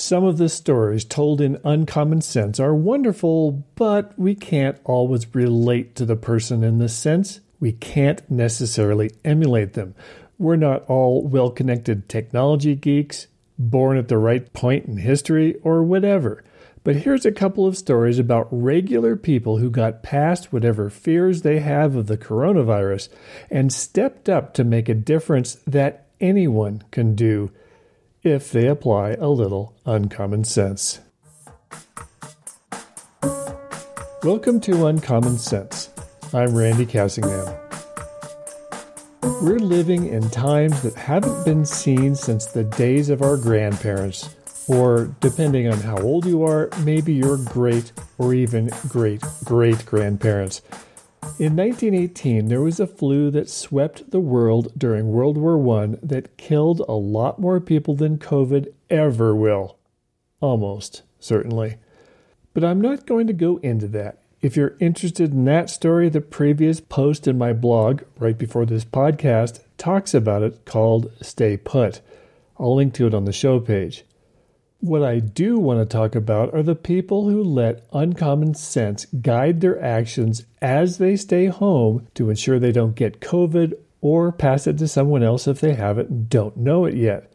Some of the stories told in uncommon sense are wonderful, but we can't always relate to the person in this sense. We can't necessarily emulate them. We're not all well connected technology geeks, born at the right point in history, or whatever. But here's a couple of stories about regular people who got past whatever fears they have of the coronavirus and stepped up to make a difference that anyone can do if they apply a little uncommon sense. Welcome to Uncommon Sense. I'm Randy Cassingham. We're living in times that haven't been seen since the days of our grandparents, or depending on how old you are, maybe your great or even great great grandparents. In 1918, there was a flu that swept the world during World War I that killed a lot more people than COVID ever will. Almost, certainly. But I'm not going to go into that. If you're interested in that story, the previous post in my blog, right before this podcast, talks about it called Stay Put. I'll link to it on the show page. What I do want to talk about are the people who let uncommon sense guide their actions as they stay home to ensure they don't get COVID or pass it to someone else if they have it and don't know it yet.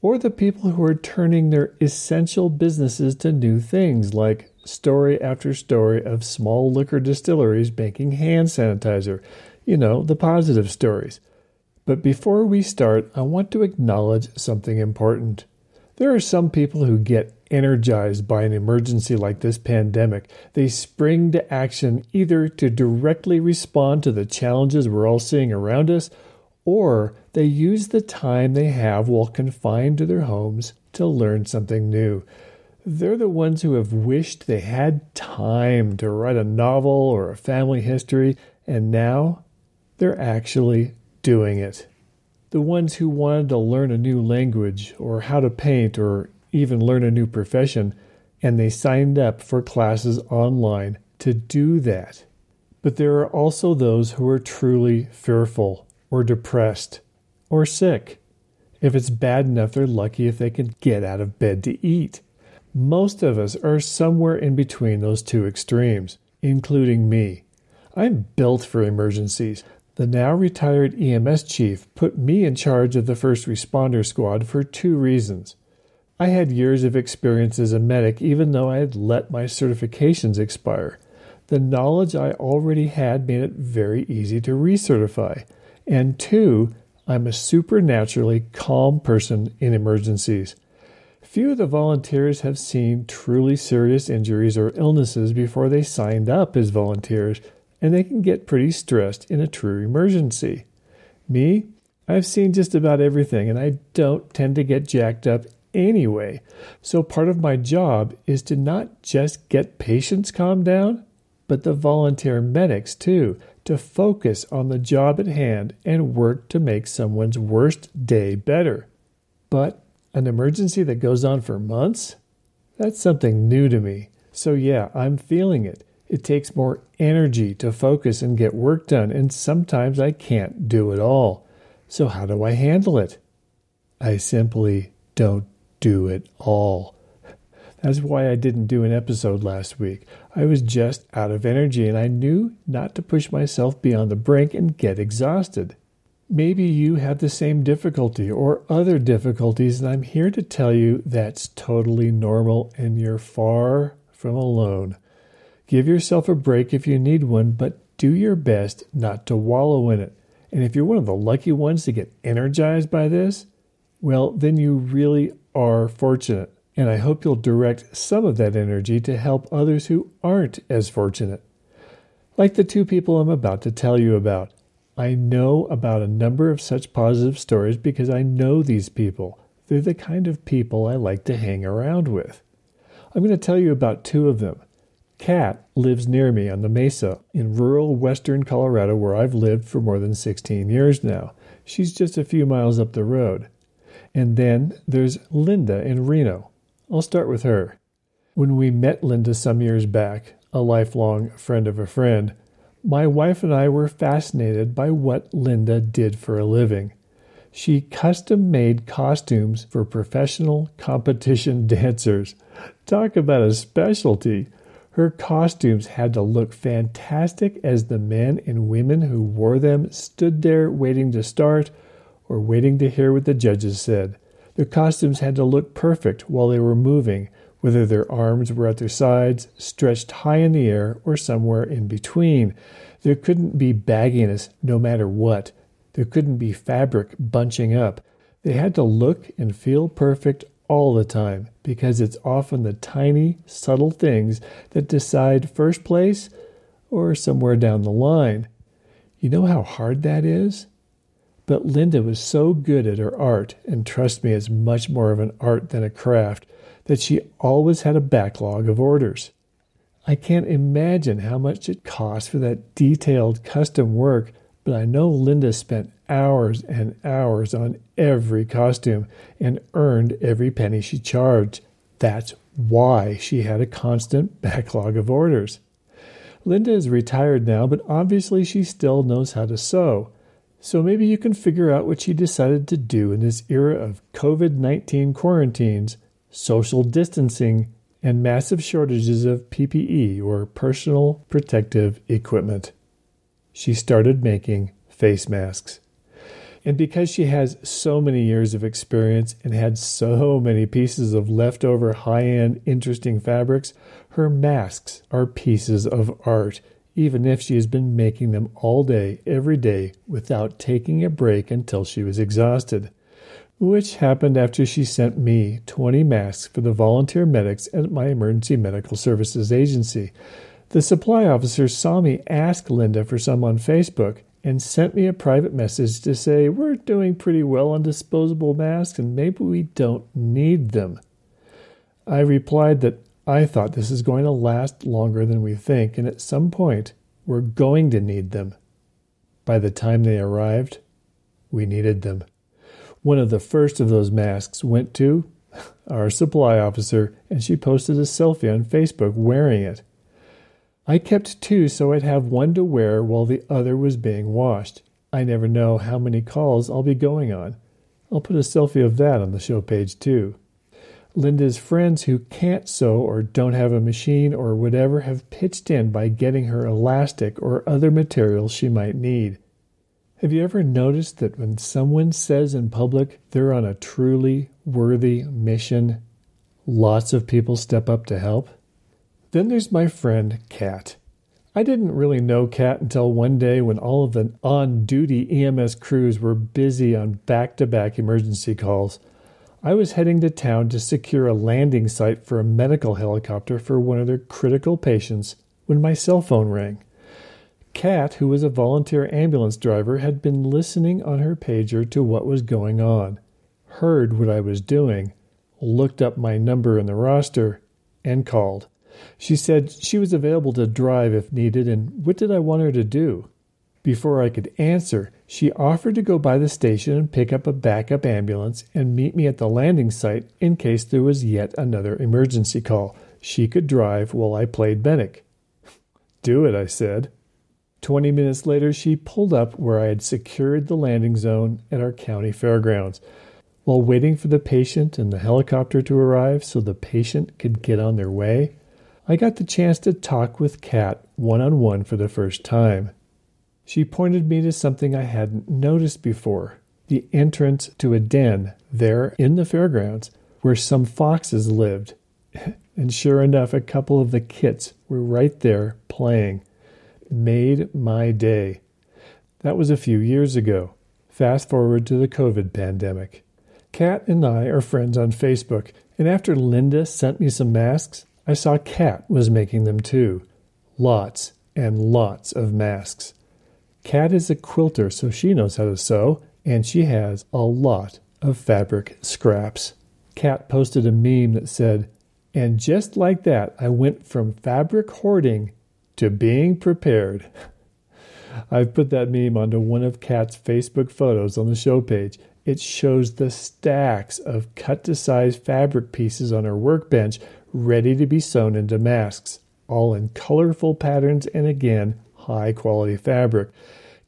Or the people who are turning their essential businesses to new things, like story after story of small liquor distilleries making hand sanitizer. You know, the positive stories. But before we start, I want to acknowledge something important. There are some people who get energized by an emergency like this pandemic. They spring to action either to directly respond to the challenges we're all seeing around us, or they use the time they have while confined to their homes to learn something new. They're the ones who have wished they had time to write a novel or a family history, and now they're actually doing it the ones who wanted to learn a new language or how to paint or even learn a new profession, and they signed up for classes online to do that. But there are also those who are truly fearful or depressed or sick. If it's bad enough, they're lucky if they can get out of bed to eat. Most of us are somewhere in between those two extremes, including me. I'm built for emergencies. The now retired EMS chief put me in charge of the first responder squad for two reasons. I had years of experience as a medic, even though I had let my certifications expire. The knowledge I already had made it very easy to recertify. And two, I'm a supernaturally calm person in emergencies. Few of the volunteers have seen truly serious injuries or illnesses before they signed up as volunteers, and they can get pretty stressed in a true emergency. Me, I've seen just about everything, and I don't tend to get jacked up anyway. So part of my job is to not just get patients calmed down, but the volunteer medics too, to focus on the job at hand and work to make someone's worst day better. But an emergency that goes on for months? That's something new to me. So, yeah, I'm feeling it. It takes more energy to focus and get work done, and sometimes I can't do it all. So, how do I handle it? I simply don't do it all. That's why I didn't do an episode last week. I was just out of energy and I knew not to push myself beyond the brink and get exhausted. Maybe you have the same difficulty or other difficulties, and I'm here to tell you that's totally normal and you're far from alone. Give yourself a break if you need one, but do your best not to wallow in it. And if you're one of the lucky ones to get energized by this, well, then you really are fortunate. And I hope you'll direct some of that energy to help others who aren't as fortunate. Like the two people I'm about to tell you about. I know about a number of such positive stories because I know these people. They're the kind of people I like to hang around with. I'm going to tell you about two of them. Kat lives near me on the mesa in rural western Colorado, where I've lived for more than 16 years now. She's just a few miles up the road. And then there's Linda in Reno. I'll start with her. When we met Linda some years back, a lifelong friend of a friend, my wife and I were fascinated by what Linda did for a living. She custom made costumes for professional competition dancers. Talk about a specialty. Her costumes had to look fantastic as the men and women who wore them stood there waiting to start or waiting to hear what the judges said. Their costumes had to look perfect while they were moving, whether their arms were at their sides, stretched high in the air, or somewhere in between. There couldn't be bagginess no matter what. There couldn't be fabric bunching up. They had to look and feel perfect all the time because it's often the tiny, subtle things that decide first place or somewhere down the line. You know how hard that is? But Linda was so good at her art, and trust me, it's much more of an art than a craft, that she always had a backlog of orders. I can't imagine how much it cost for that detailed custom work, but I know Linda spent hours and hours on every costume and earned every penny she charged. That's why she had a constant backlog of orders. Linda is retired now, but obviously she still knows how to sew. So maybe you can figure out what she decided to do in this era of COVID 19 quarantines, social distancing, and massive shortages of PPE or personal protective equipment. She started making face masks. And because she has so many years of experience and had so many pieces of leftover high end interesting fabrics, her masks are pieces of art even if she has been making them all day, every day, without taking a break until she was exhausted. Which happened after she sent me 20 masks for the volunteer medics at my emergency medical services agency. The supply officer saw me ask Linda for some on Facebook and sent me a private message to say, We're doing pretty well on disposable masks and maybe we don't need them. I replied that I thought this is going to last longer than we think, and at some point, we're going to need them. By the time they arrived, we needed them. One of the first of those masks went to our supply officer, and she posted a selfie on Facebook wearing it. I kept two so I'd have one to wear while the other was being washed. I never know how many calls I'll be going on. I'll put a selfie of that on the show page too. Linda's friends who can't sew or don't have a machine or whatever have pitched in by getting her elastic or other materials she might need. Have you ever noticed that when someone says in public they're on a truly worthy mission, lots of people step up to help? Then there's my friend Kat. I didn't really know Kat until one day when all of the on duty EMS crews were busy on back to back emergency calls. I was heading to town to secure a landing site for a medical helicopter for one of their critical patients when my cell phone rang. Kat, who was a volunteer ambulance driver, had been listening on her pager to what was going on, heard what I was doing, looked up my number in the roster, and called. She said she was available to drive if needed, and what did I want her to do? Before I could answer, she offered to go by the station and pick up a backup ambulance and meet me at the landing site in case there was yet another emergency call. She could drive while I played medic. Do it, I said. Twenty minutes later, she pulled up where I had secured the landing zone at our county fairgrounds. While waiting for the patient and the helicopter to arrive so the patient could get on their way, I got the chance to talk with Kat one on one for the first time. She pointed me to something I hadn't noticed before the entrance to a den there in the fairgrounds where some foxes lived. And sure enough, a couple of the kits were right there playing. Made my day. That was a few years ago. Fast forward to the COVID pandemic. Kat and I are friends on Facebook, and after Linda sent me some masks, I saw Kat was making them too. Lots and lots of masks. Kat is a quilter, so she knows how to sew, and she has a lot of fabric scraps. Kat posted a meme that said, And just like that, I went from fabric hoarding to being prepared. I've put that meme onto one of Kat's Facebook photos on the show page. It shows the stacks of cut to size fabric pieces on her workbench ready to be sewn into masks, all in colorful patterns and again, high quality fabric.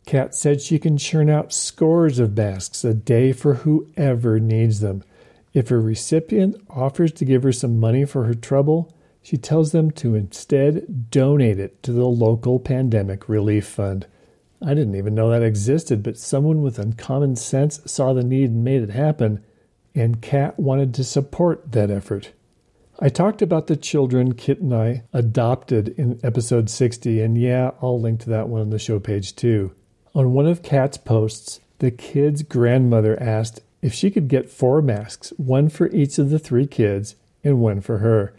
Kat said she can churn out scores of masks a day for whoever needs them. If a recipient offers to give her some money for her trouble, she tells them to instead donate it to the local pandemic relief fund. I didn't even know that existed, but someone with uncommon sense saw the need and made it happen, and Kat wanted to support that effort. I talked about the children Kit and I adopted in episode 60, and yeah, I'll link to that one on the show page too. On one of Kat's posts, the kid's grandmother asked if she could get four masks, one for each of the three kids and one for her.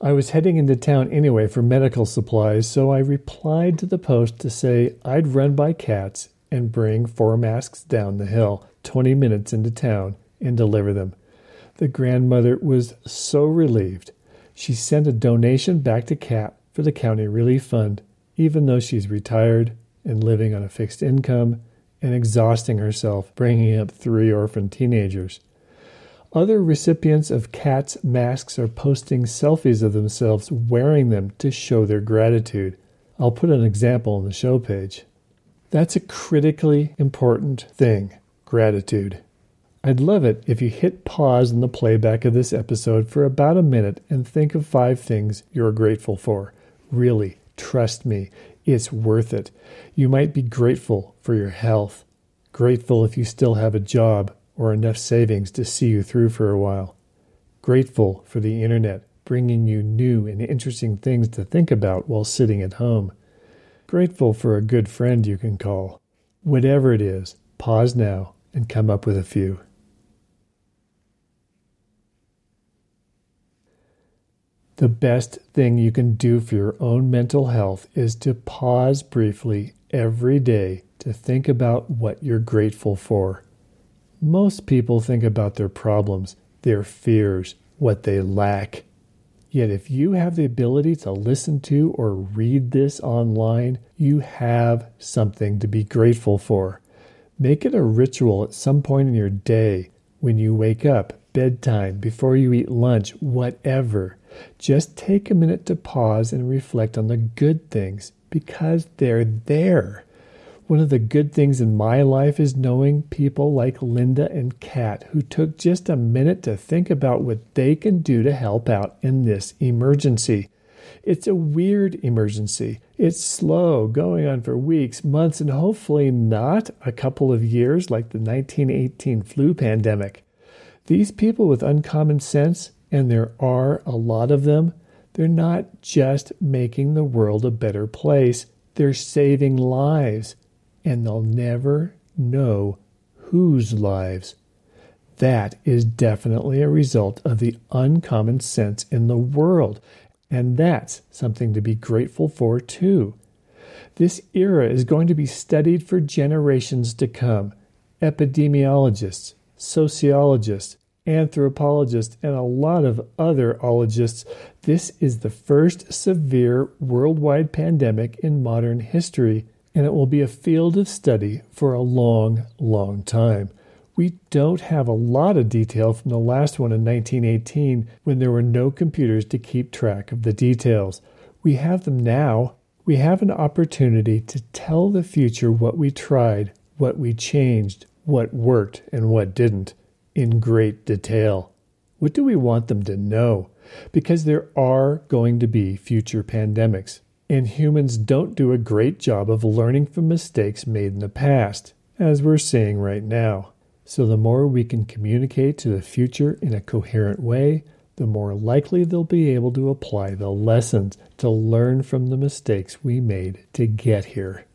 I was heading into town anyway for medical supplies, so I replied to the post to say I'd run by Kat's and bring four masks down the hill, 20 minutes into town, and deliver them. The grandmother was so relieved. She sent a donation back to Kat for the county relief fund, even though she's retired and living on a fixed income and exhausting herself bringing up three orphan teenagers. Other recipients of Kat's masks are posting selfies of themselves wearing them to show their gratitude. I'll put an example on the show page. That's a critically important thing gratitude. I'd love it if you hit pause in the playback of this episode for about a minute and think of five things you're grateful for. Really, trust me, it's worth it. You might be grateful for your health, grateful if you still have a job or enough savings to see you through for a while, grateful for the internet bringing you new and interesting things to think about while sitting at home, grateful for a good friend you can call. Whatever it is, pause now and come up with a few. The best thing you can do for your own mental health is to pause briefly every day to think about what you're grateful for. Most people think about their problems, their fears, what they lack. Yet, if you have the ability to listen to or read this online, you have something to be grateful for. Make it a ritual at some point in your day when you wake up, bedtime, before you eat lunch, whatever. Just take a minute to pause and reflect on the good things because they're there. One of the good things in my life is knowing people like Linda and Kat who took just a minute to think about what they can do to help out in this emergency. It's a weird emergency. It's slow, going on for weeks, months, and hopefully not a couple of years like the 1918 flu pandemic. These people with uncommon sense and there are a lot of them, they're not just making the world a better place, they're saving lives, and they'll never know whose lives. That is definitely a result of the uncommon sense in the world, and that's something to be grateful for too. This era is going to be studied for generations to come. Epidemiologists, sociologists, anthropologists, and a lot of other ologists, this is the first severe worldwide pandemic in modern history, and it will be a field of study for a long, long time. We don't have a lot of detail from the last one in 1918 when there were no computers to keep track of the details. We have them now. We have an opportunity to tell the future what we tried, what we changed, what worked, and what didn't in great detail. What do we want them to know? Because there are going to be future pandemics, and humans don't do a great job of learning from mistakes made in the past, as we're seeing right now. So, the more we can communicate to the future in a coherent way, the more likely they'll be able to apply the lessons to learn from the mistakes we made to get here.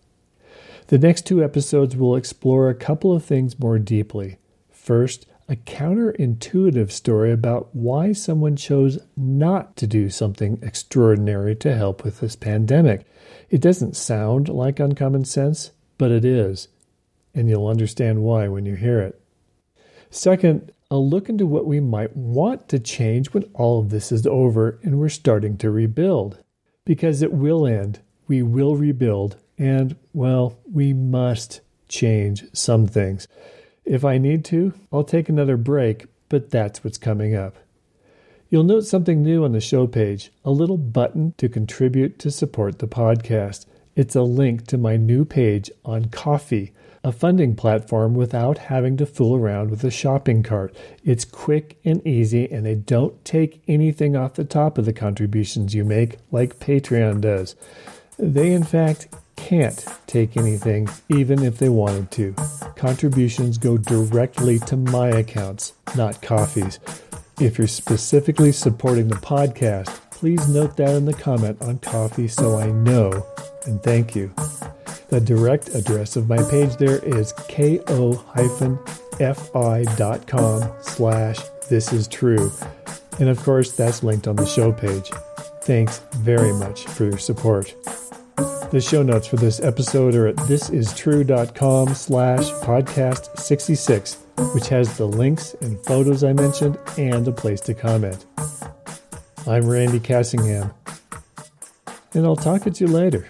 The next two episodes will explore a couple of things more deeply. First, a counterintuitive story about why someone chose not to do something extraordinary to help with this pandemic. It doesn't sound like uncommon sense, but it is, and you'll understand why when you hear it. Second, a look into what we might want to change when all of this is over and we're starting to rebuild. Because it will end, we will rebuild, and, well, we must change some things. If I need to, I'll take another break, but that's what's coming up. You'll note something new on the show page a little button to contribute to support the podcast. It's a link to my new page on Ko-fi, a funding platform without having to fool around with a shopping cart. It's quick and easy, and they don't take anything off the top of the contributions you make like Patreon does. They, in fact, can't take anything, even if they wanted to. Contributions go directly to my accounts, not Ko-fi's. If you're specifically supporting the podcast, please note that in the comment on Ko-fi so I know, and thank you. The direct address of my page there is ko-fi.com slash this is true. And of course, that's linked on the show page. Thanks very much for your support. The show notes for this episode are at thisistrue.com slash podcast 66, which has the links and photos I mentioned and a place to comment. I'm Randy Cassingham, and I'll talk at you later.